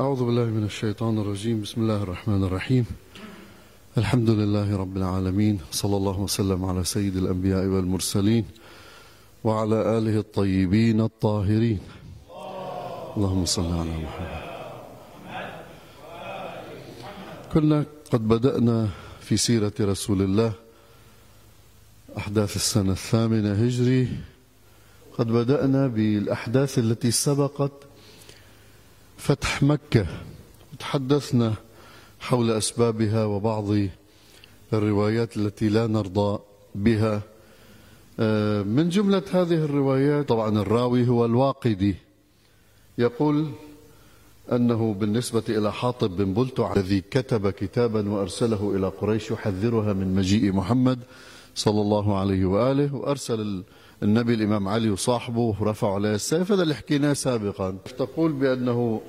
أعوذ بالله من الشيطان الرجيم. بسم الله الرحمن الرحيم. الحمد لله رب العالمين صلى الله وسلم على سيد الأنبياء والمرسلين وعلى آله الطيبين الطاهرين. اللهم صل على محمد. كنا قد بدأنا في سيرة رسول الله أحداث السنة الثامنة هجري. قد بدأنا بالأحداث التي سبقت فتح مكة تحدثنا حول أسبابها وبعض الروايات التي لا نرضى بها. آه، من جملة هذه الروايات طبعا الراوي هو الواقدي. يقول أنه بالنسبة إلى حاطب بن بلتع الذي كتب كتابا وأرسله إلى قريش يحذرها من مجيء محمد صلى الله عليه وآله وأرسل النبي الإمام علي وصاحبه رفعوا عليه السيف هذا اللي حكيناه سابقا. تقول بأنه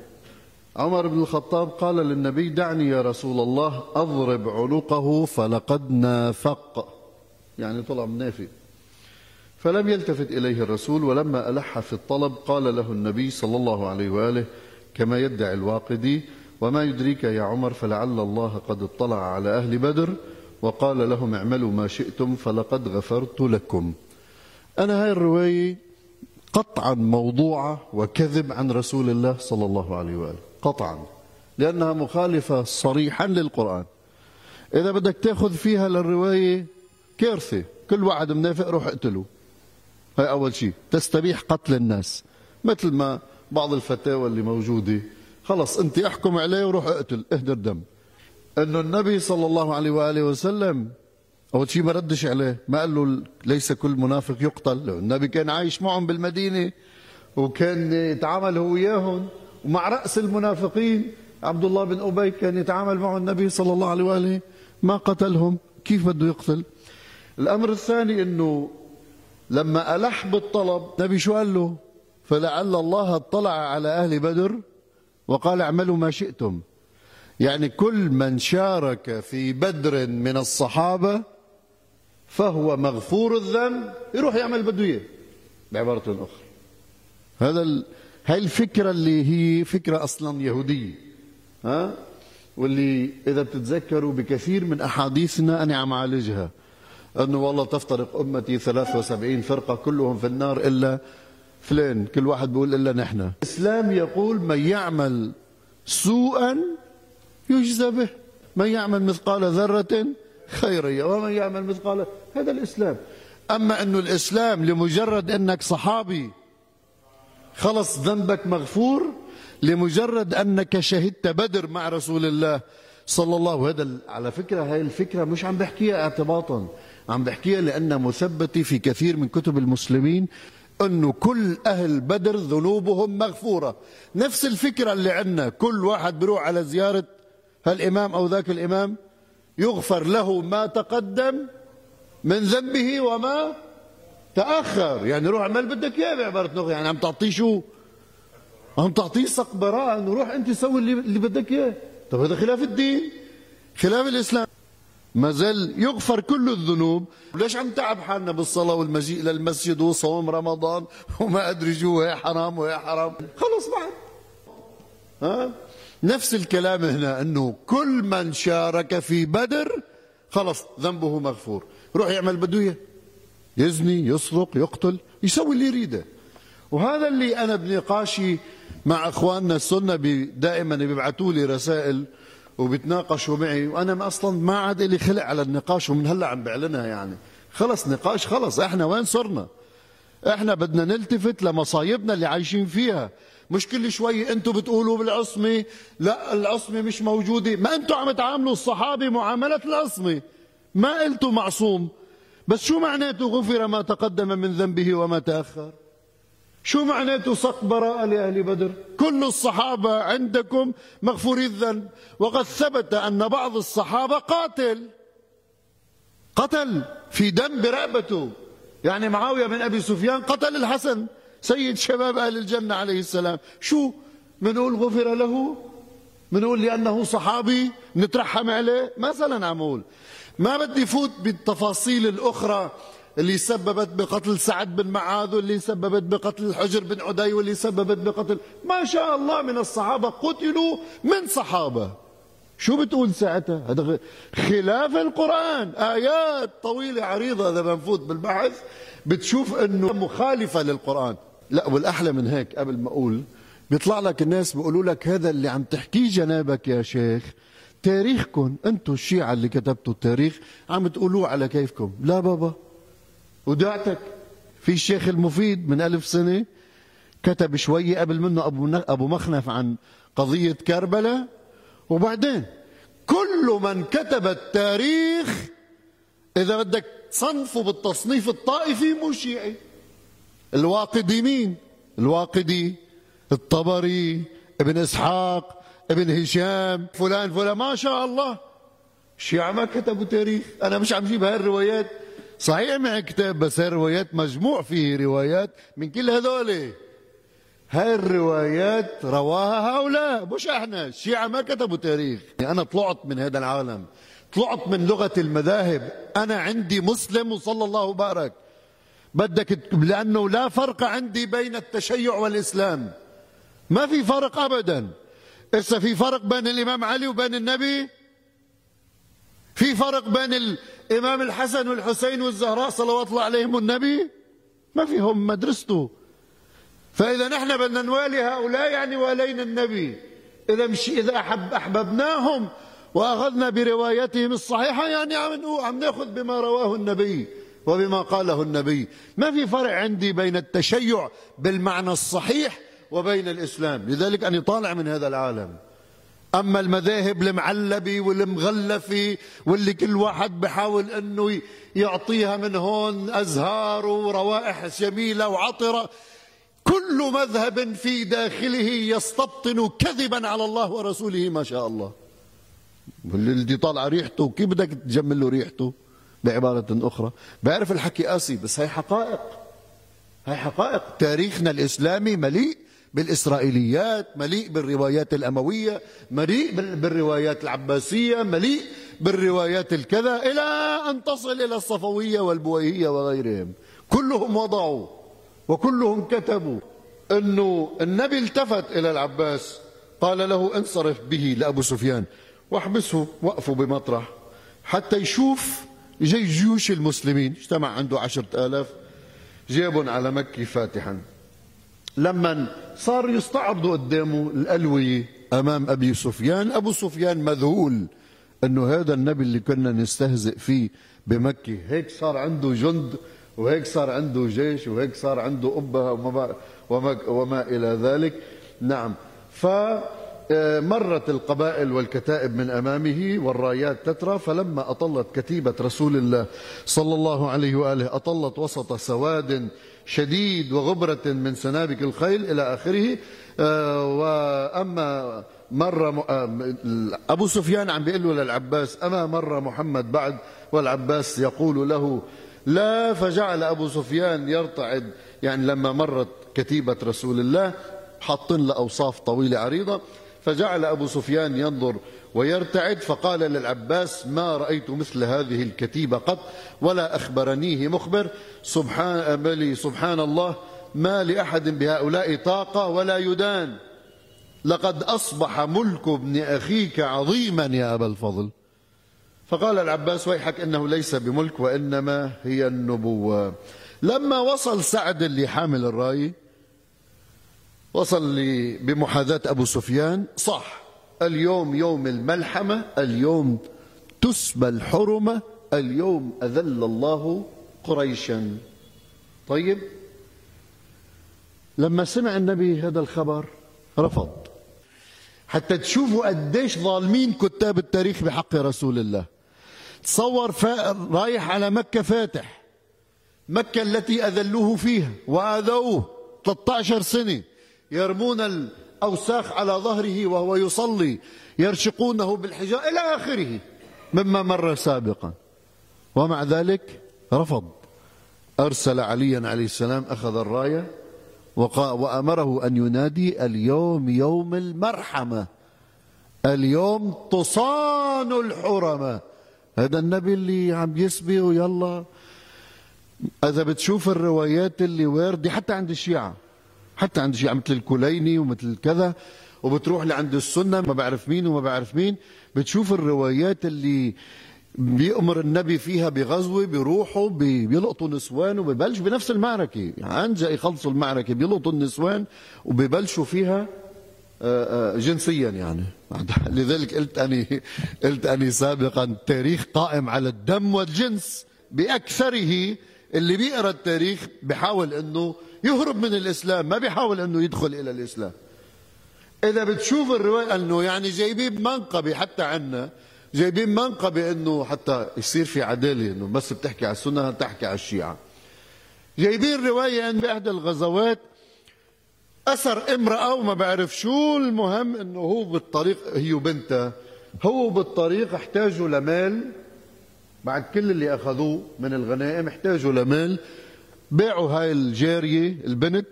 عمر بن الخطاب قال للنبي دعني يا رسول الله أضرب عنقه فلقد نافق. يعني طلع منافق فلم يلتفت إليه الرسول ولما ألح في الطلب قال له النبي صلى الله عليه وآله كما يدعي الواقدي وما يدريك يا عمر فلعل الله قد اطلع على أهل بدر وقال لهم اعملوا ما شئتم فلقد غفرت لكم. أنا هاي الرواية قطعا موضوعة وكذب عن رسول الله صلى الله عليه وآله. قطعا. لأنها مخالفة صريحا للقرآن. إذا بدك تأخذ فيها للرواية كارثة كل واحد منافق روح اقتله. هاي أول شيء تستبيح قتل الناس. مثل ما بعض الفتاوى اللي موجودة. خلص أنت أحكم عليه وروح اقتل. اهدر دم. أنه النبي صلى الله عليه وآله وسلم أول شيء ما ردش عليه ما قال له ليس كل منافق يقتل. النبي كان عايش معهم بالمدينة وكان يتعامل هو وياهم ومع رأس المنافقين عبد الله بن أبي كان يتعامل معه النبي صلى الله عليه وآله ما قتلهم كيف بده يقتل؟ الأمر الثاني أنه لما ألح بالطلب النبي شو قال له؟ فلعل الله اطلع على أهل بدر وقال اعملوا ما شئتم. يعني كل من شارك في بدر من الصحابة فهو مغفور الذنب يروح يعمل بده إياه. بعبارة أخرى. هذا ال... هاي الفكرة اللي هي فكرة أصلا يهودية. ها؟ واللي إذا بتتذكروا بكثير من أحاديثنا أنا عم أعالجها. أنه والله تفترق أمتي 73 فرقة كلهم في النار إلا فلان. كل واحد بيقول إلا نحن. الإسلام يقول من يعمل سوءا يجزى به. من يعمل مثقال ذرة خيرية ومن يعمل مثقال هذا الإسلام. أما أنه الإسلام لمجرد أنك صحابي خلص ذنبك مغفور لمجرد أنك شهدت بدر مع رسول الله صلى الله هذا على فكرة هاي الفكرة مش عم بحكيها اعتباطا. عم بحكيها لأنها مثبتة في كثير من كتب المسلمين أنه كل أهل بدر ذنوبهم مغفورة. نفس الفكرة اللي عندنا كل واحد بيروح على زيارة هالإمام أو ذاك الإمام يغفر له ما تقدم من ذنبه وما تأخر. يعني روح اعمل بدك إياه بعبارة نغ يعني عم تعطيه شو؟ عم تعطيه سق براءة أنه روح أنت سوي اللي, بدك إياه. طب هذا خلاف الدين. خلاف الإسلام. ما زال يغفر كل الذنوب. ليش عم تعب حالنا بالصلاة والمجيء إلى المسجد وصوم رمضان وما أدري شو وهي حرام وهي حرام. خلص بعد. ها؟ نفس الكلام هنا أنه كل من شارك في بدر خلص ذنبه مغفور. روح يعمل إياه. يزني يسرق يقتل يسوي اللي يريده. وهذا اللي أنا بنقاشي مع أخواننا السنة دائما بيبعثوا لي رسائل وبيتناقشوا معي وأنا أصلا ما عاد لي خلق على النقاش ومن هلأ عم بعلنها يعني. خلص نقاش خلص إحنا وين صرنا؟ إحنا بدنا نلتفت لمصايبنا اللي عايشين فيها. مش كل شوي أنتم بتقولوا بالعصمة لا العصمة مش موجودة. ما أنتم عم تعاملوا الصحابة معاملة العصمة. ما قلتوا معصوم. بس شو معناته غفر ما تقدم من ذنبه وما تأخر؟ شو معناته صق براءة لأهل بدر؟ كل الصحابة عندكم مغفوري الذنب. وقد ثبت أن بعض الصحابة قاتل. قتل في دم برقبته يعني معاوية بن أبي سفيان قتل الحسن سيد شباب أهل الجنة عليه السلام. شو؟ منقول غفر له؟ منقول لأنه صحابي نترحم عليه؟ مثلا عم أقول ما بدي فوت بالتفاصيل الأخرى اللي سببت بقتل سعد بن معاذ واللي سببت بقتل الحجر بن عدي واللي سببت بقتل. ما شاء الله من الصحابة قتلوا من صحابة. شو بتقول ساعتها؟ هذا خلاف القرآن. آيات طويلة عريضة إذا بنفوت بالبحث بتشوف أنه مخالفة للقرآن. لا والأحلى من هيك قبل ما أقول بيطلع لك الناس بيقولوا لك هذا اللي عم تحكيه جنابك يا شيخ. تاريخكم أنتم الشيعة اللي كتبتوا التاريخ عم تقولوه على كيفكم. لا بابا. ودعتك. في الشيخ المفيد من ألف سنة كتب شوية قبل منه أبو, أبو مخنف عن قضية كربلاء. وبعدين كل من كتب التاريخ إذا بدك تصنفه بالتصنيف الطائفي مو شيعي. الواقدي مين؟ الواقدي الطبري ابن إسحاق ابن هشام فلان فلان ما شاء الله. الشيعة ما كتبوا تاريخ. أنا مش عم جيب هاي الروايات صحيح معي كتاب بس هاي الروايات مجموع فيه روايات من كل هذول هاي الروايات رواها هؤلاء. مش إحنا. الشيعة ما كتبوا تاريخ. أنا طلعت من هذا العالم. طلعت من لغة المذاهب. أنا عندي مسلم وصلى الله وبارك. بدك لأنه لا فرق عندي بين التشيع والإسلام. ما في فرق أبدا. إسا في فرق بين الإمام علي وبين النبي؟ في فرق بين الإمام الحسن والحسين والزهراء صلوات الله عليهم والنبي؟ ما فيهم. مدرسته فإذا نحن بدنا نوالي هؤلاء يعني والينا النبي. إذا مش إذا أحب أحببناهم وأخذنا بروايتهم الصحيحة يعني عم عم نأخذ بما رواه النبي وبما قاله النبي. ما في فرق عندي بين التشيع بالمعنى الصحيح وبين الإسلام. لذلك أنا طالع من هذا العالم. أما المذاهب المعلبة والمغلفة واللي كل واحد بحاول أنه يعطيها من هون أزهار وروائح جميلة وعطرة كل مذهب في داخله يستبطن كذبا على الله ورسوله ما شاء الله. اللي طالع ريحته كيف بدك تجمل له ريحته؟ بعبارة أخرى. بعرف الحكي قاسي بس هي حقائق. هي حقائق. تاريخنا الإسلامي مليء بالإسرائيليات مليء بالروايات الأموية مليء بالروايات العباسية مليء بالروايات الكذا إلى أن تصل إلى الصفوية والبويهية وغيرهم. كلهم وضعوا وكلهم كتبوا. أنه النبي التفت إلى العباس قال له انصرف به لأبو سفيان واحبسه وقفه بمطرح حتى يشوف جي جيوش المسلمين. اجتمع عنده عشرة آلاف جابهم على مكة فاتحا. لما صار يستعرضوا قدامه الألوية أمام أبي سفيان أبو سفيان مذهول أنه هذا النبي اللي كنا نستهزئ فيه بمكة هيك صار عنده جند وهيك صار عنده جيش وهيك صار عنده أبها وما, وما, وما إلى ذلك. نعم. فمرت القبائل والكتائب من أمامه والرايات تترى فلما أطلت كتيبة رسول الله صلى الله عليه وآله أطلت وسط سواد شديد وغبرة من سنابك الخيل إلى آخره. آه، وأما مر آه، أبو سفيان عم بيقول له للعباس أما مر محمد بعد والعباس يقول له لا فجعل أبو سفيان يرتعد. يعني لما مرت كتيبة رسول الله حاطين له أوصاف طويلة عريضة. فجعل أبو سفيان ينظر ويرتعد فقال للعباس ما رأيت مثل هذه الكتيبة قط ولا أخبرنيه مخبر. سبحان, بلي سبحان الله ما لأحد بهؤلاء طاقة ولا يدان. لقد أصبح ملك ابن أخيك عظيما يا أبا الفضل. فقال العباس ويحك إنه ليس بملك وإنما هي النبوة. لما وصل سعد اللي حامل الرأي وصل بمحاذاة أبو سفيان صح اليوم يوم الملحمة اليوم تسبى الحرمة اليوم أذل الله قريشا. طيب لما سمع النبي هذا الخبر رفض. حتى تشوفوا قديش ظالمين كتاب التاريخ بحق رسول الله. تصور رايح على مكة فاتح. مكة التي أذلوه فيها وآذوه 13 سنة. يرمون الأوساخ على ظهره وهو يصلي يرشقونه بالحجارة إلى آخره. مما مر سابقا. ومع ذلك رفض. أرسل عليا عليه السلام أخذ الراية وأمره أن ينادي اليوم يوم المرحمة. اليوم تصان الحرمة. هذا النبي اللي عم يسبي ويلا. إذا بتشوف الروايات اللي وارده حتى عند الشيعة. حتى عند الشيعه مثل الكليني ومثل كذا وبتروح لعند السنة ما بعرف مين وما بعرف مين بتشوف الروايات اللي بيأمر النبي فيها بغزوة بيروحوا بيلقطوا نسوان وبيبلشوا بنفس المعركة. يعني جاي يخلصوا المعركة بيلقطوا النسوان وبيبلشوا فيها آه، آه، جنسيا يعني. لذلك قلت أني قلت أني سابقا التاريخ قائم على الدم والجنس بأكثره. اللي بيقرأ التاريخ بحاول إنه يهرب من الإسلام ما بيحاول إنه يدخل إلى الإسلام. إذا بتشوف الرواية إنه يعني جايبين منقبة حتى عنا جايبين منقبة إنه حتى يصير في عدالة إنه بس بتحكي على السنة تحكي على الشيعة. جايبين رواية إن بإحدى الغزوات أثر امرأة وما بعرف شو المهم إنه هو بالطريق هي وبنتها هو بالطريق احتاجوا لمال بعد كل اللي أخذوه من الغنائم احتاجوا لمال. باعوا هاي الجارية البنت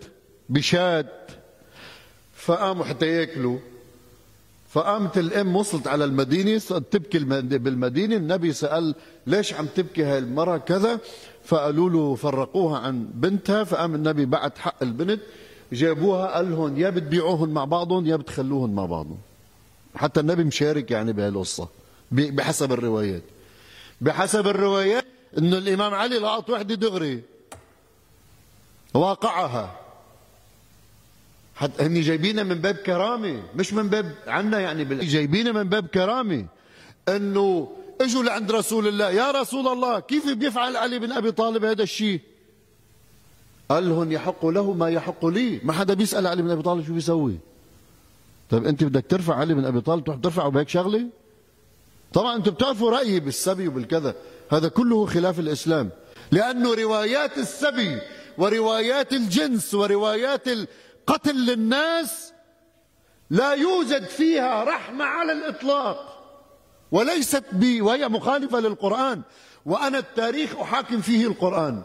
بشات فقاموا حتى ياكلوا. فقامت الأم وصلت على المدينة تبكي بالمدينة. النبي سأل ليش عم تبكي هاي المرأة كذا؟ فقالوا له فرقوها عن بنتها. فقام النبي بعت حق البنت جابوها قال لهم يا بتبيعوهم مع بعضهم يا بتخلوهم مع بعضهم. حتى النبي مشارك يعني بهالقصة بحسب الروايات. بحسب الروايات إنه الإمام علي لقط وحدة دغري. واقعها. حتى هني جايبينها من باب كرامة مش من باب عنا يعني بال... جايبينها من باب كرامة. إنه إجوا لعند رسول الله يا رسول الله كيف بيفعل علي بن أبي طالب هذا الشيء؟ قال لهم يحق له ما يحق لي. ما حدا بيسأل علي بن أبي طالب شو بيسوي. طيب أنت بدك ترفع علي بن أبي طالب تروح ترفعه بهيك شغلة؟ طبعا أنتم بتعرفوا رأيي بالسبي وبالكذا. هذا كله خلاف الإسلام. لأنه روايات السبي وروايات الجنس وروايات القتل للناس لا يوجد فيها رحمة على الإطلاق. وليست بي وهي مخالفة للقرآن. وأنا التاريخ أحاكم فيه القرآن.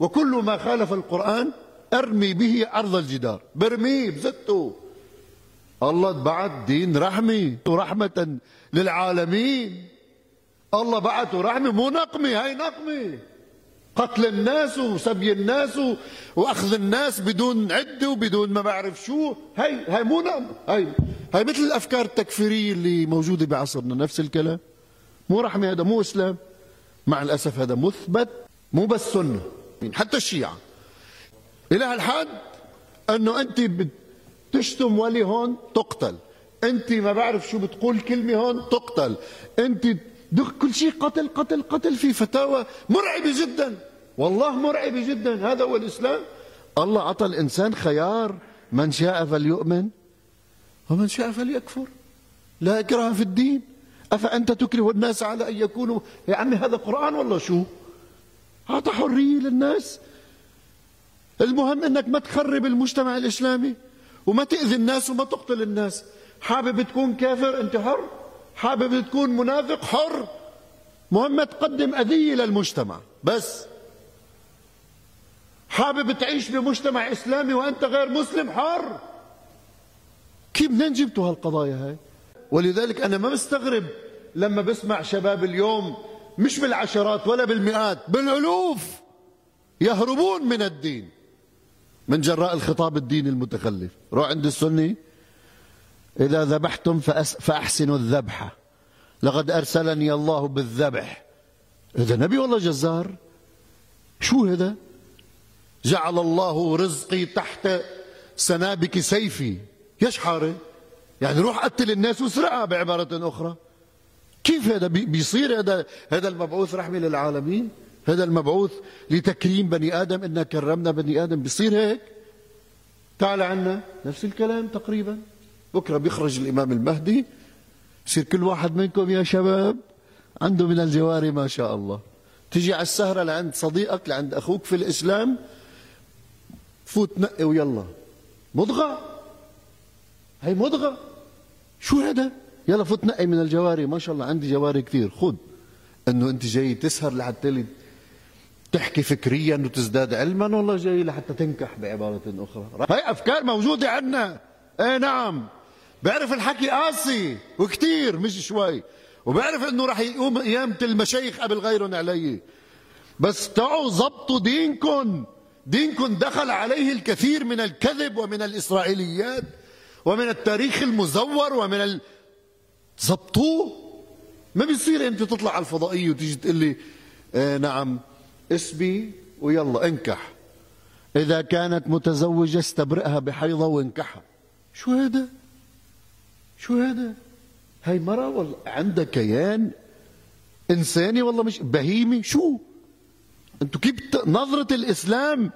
وكل ما خالف القرآن أرمي به أرض الجدار. برميه بزته الله بعث دين رحمة ورحمة للعالمين. الله بعثه رحمة مو نقمة هاي نقمة قتل الناس وسبي الناس وأخذ الناس بدون عدة وبدون ما بعرف شو. هاي هاي مو نقمة هاي هاي مثل الأفكار التكفيرية اللي موجودة بعصرنا نفس الكلام. مو رحمه هذا مو إسلام. مع الأسف هذا مثبت مو بس سنة. حتى الشيعة. إلى هالحد أنه أنت تشتم ولي هون تقتل. انت ما بعرف شو بتقول كلمة هون تقتل. انت كل شيء قتل قتل قتل في فتاوى مرعبة جدا. والله مرعبة جدا. هذا هو الإسلام. الله اعطى الإنسان خيار. من شاء فليؤمن. ومن شاء فليكفر. لا إكراه في الدين. أفأنت تكره الناس على أن يكونوا يا عمي هذا قرآن ولا شو؟ أعطى حرية للناس. المهم إنك ما تخرب المجتمع الإسلامي. وما تأذي الناس وما تقتل الناس. حابب تكون كافر أنت حر. حابب تكون منافق حر. مهم ما تقدم أذية للمجتمع. بس. حابب تعيش بمجتمع إسلامي وأنت غير مسلم حر. كيف منين جبتوا هالقضايا هاي؟ ولذلك أنا ما مستغرب لما بسمع شباب اليوم مش بالعشرات ولا بالمئات بالألوف يهربون من الدين. من جراء الخطاب الديني المتخلف. روح عند السني. إذا ذبحتم فأحسنوا الذبحة لقد أرسلني الله بالذبح. هذا نبي والله جزار. شو هذا؟ جعل الله رزقي تحت سنابك سيفي. يش حارة يعني روح قتل الناس واسرقها بعبارة أخرى. كيف هذا بيصير هذا هذا المبعوث رحمة للعالمين؟ هذا المبعوث لتكريم بني آدم إنا كرمنا بني آدم. بيصير هيك؟ تعال عنا نفس الكلام تقريبا. بكرة بيخرج الإمام المهدي. يصير كل واحد منكم يا شباب عنده من الجواري ما شاء الله. تجي على السهرة لعند صديقك لعند أخوك في الإسلام. فوت نقي ويلا. مضغة؟ هي مضغة. شو هذا؟ يلا فوت نقي من الجواري. ما شاء الله عندي جواري كثير. خذ. إنه أنت جاي تسهر لحتى تحكي فكريا وتزداد علما؟ والله جاي لحتى تنكح بعبارة أخرى. هاي أفكار موجودة عندنا. إيه نعم. بعرف الحكي قاسي وكتير مش شوي. وبعرف إنه راح يقوم قيامة المشايخ قبل غيرهم علي. بس تعوا ضبطوا دينكم. دينكم دخل عليه الكثير من الكذب ومن الإسرائيليات ومن التاريخ المزور ومن ال... ضبطوه؟ ما بيصير أنت تطلع على الفضائية وتيجي تقول لي آه نعم. اسبي ويلا انكح. إذا كانت متزوجة استبرئها بحيضة وانكحها. شو هذا؟ شو هذا؟ هاي مرة والله عندها كيان إنساني والله مش بهيمي شو؟ أنتوا كيف نظرة الإسلام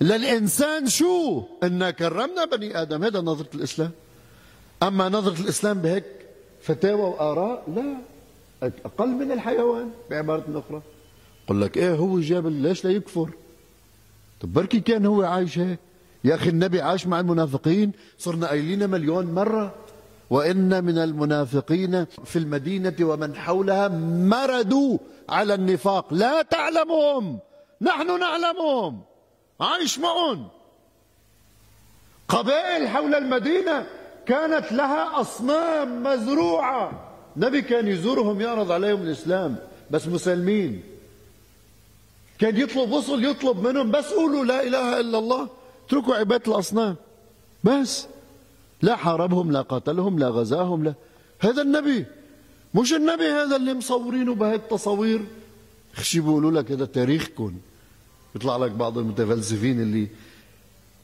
للإنسان شو؟ إنا كرمنا بني آدم. هذا نظرة الإسلام. أما نظرة الإسلام بهيك فتاوى وآراء لا. أقل من الحيوان بعبارة أخرى. قل لك إيه هو جاب ليش لا يكفر؟ طب بركي كان هو عايش هيك. يا أخي النبي عاش مع المنافقين صرنا قايلين مليون مرة وإن من المنافقين في المدينة ومن حولها مردوا على النفاق. لا تعلمهم نحن نعلمهم. عايش معهم. قبائل حول المدينة كانت لها أصنام مزروعة. نبي كان يزورهم يعرض عليهم الإسلام. بس مسلمين. كان يطلب وصل يطلب منهم بس قولوا لا إله إلا الله اتركوا عبادة الأصنام. بس لا حاربهم لا قاتلهم لا غزاهم لا. هذا النبي مش النبي هذا اللي مصورينه بهي التصاوير. خشي بيقولوا لك هذا تاريخكم. يطلع لك بعض المتفلسفين اللي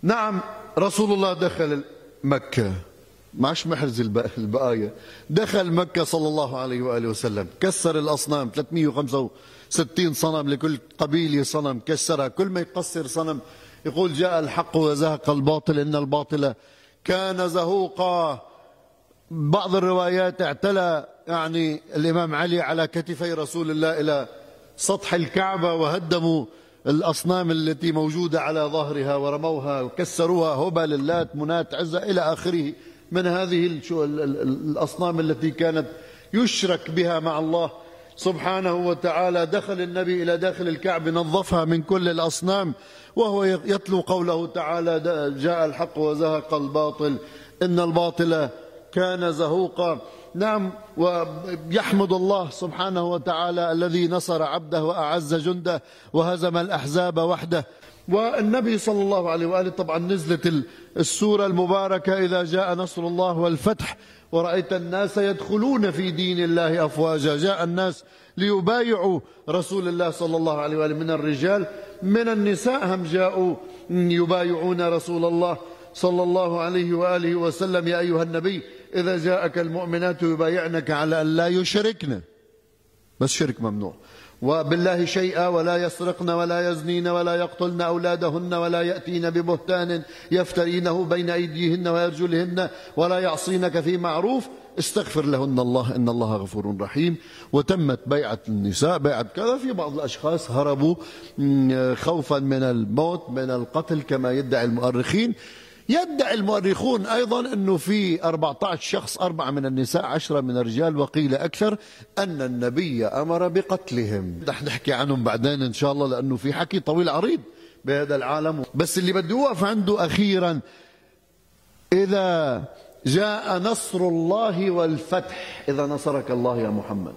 نعم رسول الله دخل مكة. معش محرز البقايا. دخل مكة صلى الله عليه وآله وسلم كسر الأصنام 365 صنم لكل قبيلة صنم كسرها. كل ما يقصر صنم يقول جاء الحق وزهق الباطل إن الباطل كان زهوقا. بعض الروايات اعتلى يعني الإمام علي على كتفي رسول الله إلى سطح الكعبة وهدموا الأصنام التي موجودة على ظهرها ورموها وكسروها هبل اللات منات عزة إلى آخره. من هذه الأصنام التي كانت يشرك بها مع الله سبحانه وتعالى. دخل النبي إلى داخل الكعبة نظفها من كل الأصنام وهو يتلو قوله تعالى جاء الحق وزهق الباطل إن الباطل كان زهوقا. نعم ويحمد الله سبحانه وتعالى الذي نصر عبده وأعز جنده وهزم الأحزاب وحده. والنبي صلى الله عليه وآله طبعا نزلت السورة المباركة إذا جاء نصر الله والفتح ورأيت الناس يدخلون في دين الله أفواجا. جاء الناس ليبايعوا رسول الله صلى الله عليه وآله من الرجال من النساء هم جاءوا يبايعون رسول الله صلى الله عليه وآله وسلم. يا أيها النبي إذا جاءك المؤمنات يبايعنك على أن لا يشركن. بس شرك ممنوع. وبالله شيئا ولا يسرقن ولا يزنين ولا يقتلن أولادهن ولا يأتين ببهتان يفترينه بين أيديهن وأرجلهن ولا يعصينك في معروف. استغفر لهن الله إن الله غفور رحيم. وتمت بيعة النساء بيعة كذا. في بعض الأشخاص هربوا خوفا من الموت من القتل كما يدعي المؤرخين. يدعي المؤرخون أيضا أنه في 14 شخص أربعة من النساء عشرة من الرجال وقيل أكثر أن النبي أمر بقتلهم. رح نحكي عنهم بعدين إن شاء الله لأنه في حكي طويل عريض بهذا العالم. بس اللي بدي أوقف عنده أخيرا إذا جاء نصر الله والفتح إذا نصرك الله يا محمد.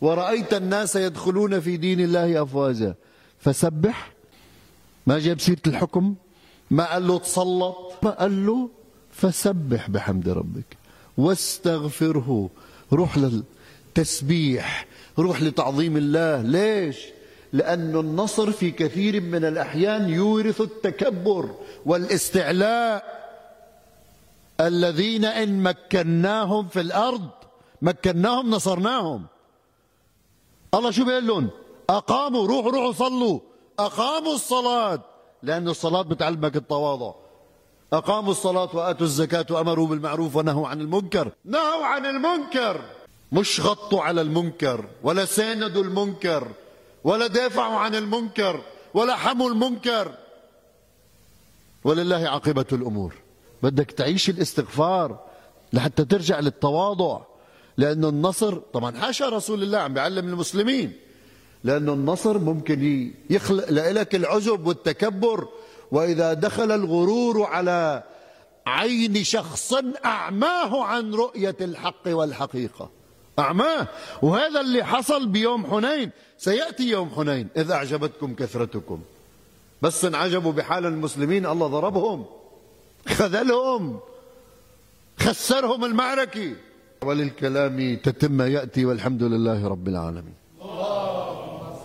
ورأيت الناس يدخلون في دين الله أفواجا. فسبح. ما جاب سيرة الحكم؟ ما قال له تسلط ما قال له فسبح بحمد ربك واستغفره. روح للتسبيح روح لتعظيم الله. ليش؟ لأن النصر في كثير من الأحيان يورث التكبر والاستعلاء. الذين إن مكناهم في الأرض مكناهم نصرناهم. الله شو بيقول لهم؟ أقاموا روحوا روحوا صلوا. أقاموا الصلاة. لأن الصلاة بتعلمك التواضع. أقاموا الصلاة وآتوا الزكاة وأمروا بالمعروف ونهوا عن المنكر. نهوا عن المنكر. مش غطوا على المنكر ولا ساندوا المنكر ولا دافعوا عن المنكر ولا حموا المنكر. ولله عاقبة الأمور. بدك تعيش الاستغفار لحتى ترجع للتواضع. لأنه النصر طبعا حاشا رسول الله عم بيعلم المسلمين. لأنه النصر ممكن يخلق لك العجب والتكبر وإذا دخل الغرور على عين شخص أعماه عن رؤية الحق والحقيقة. أعماه. وهذا اللي حصل بيوم حنين. سيأتي يوم حنين. إذ أعجبتكم كثرتكم. بس انعجبوا بحال المسلمين الله ضربهم. خذلهم. خسرهم المعركة. وللكلام تتم يأتي والحمد لله رب العالمين.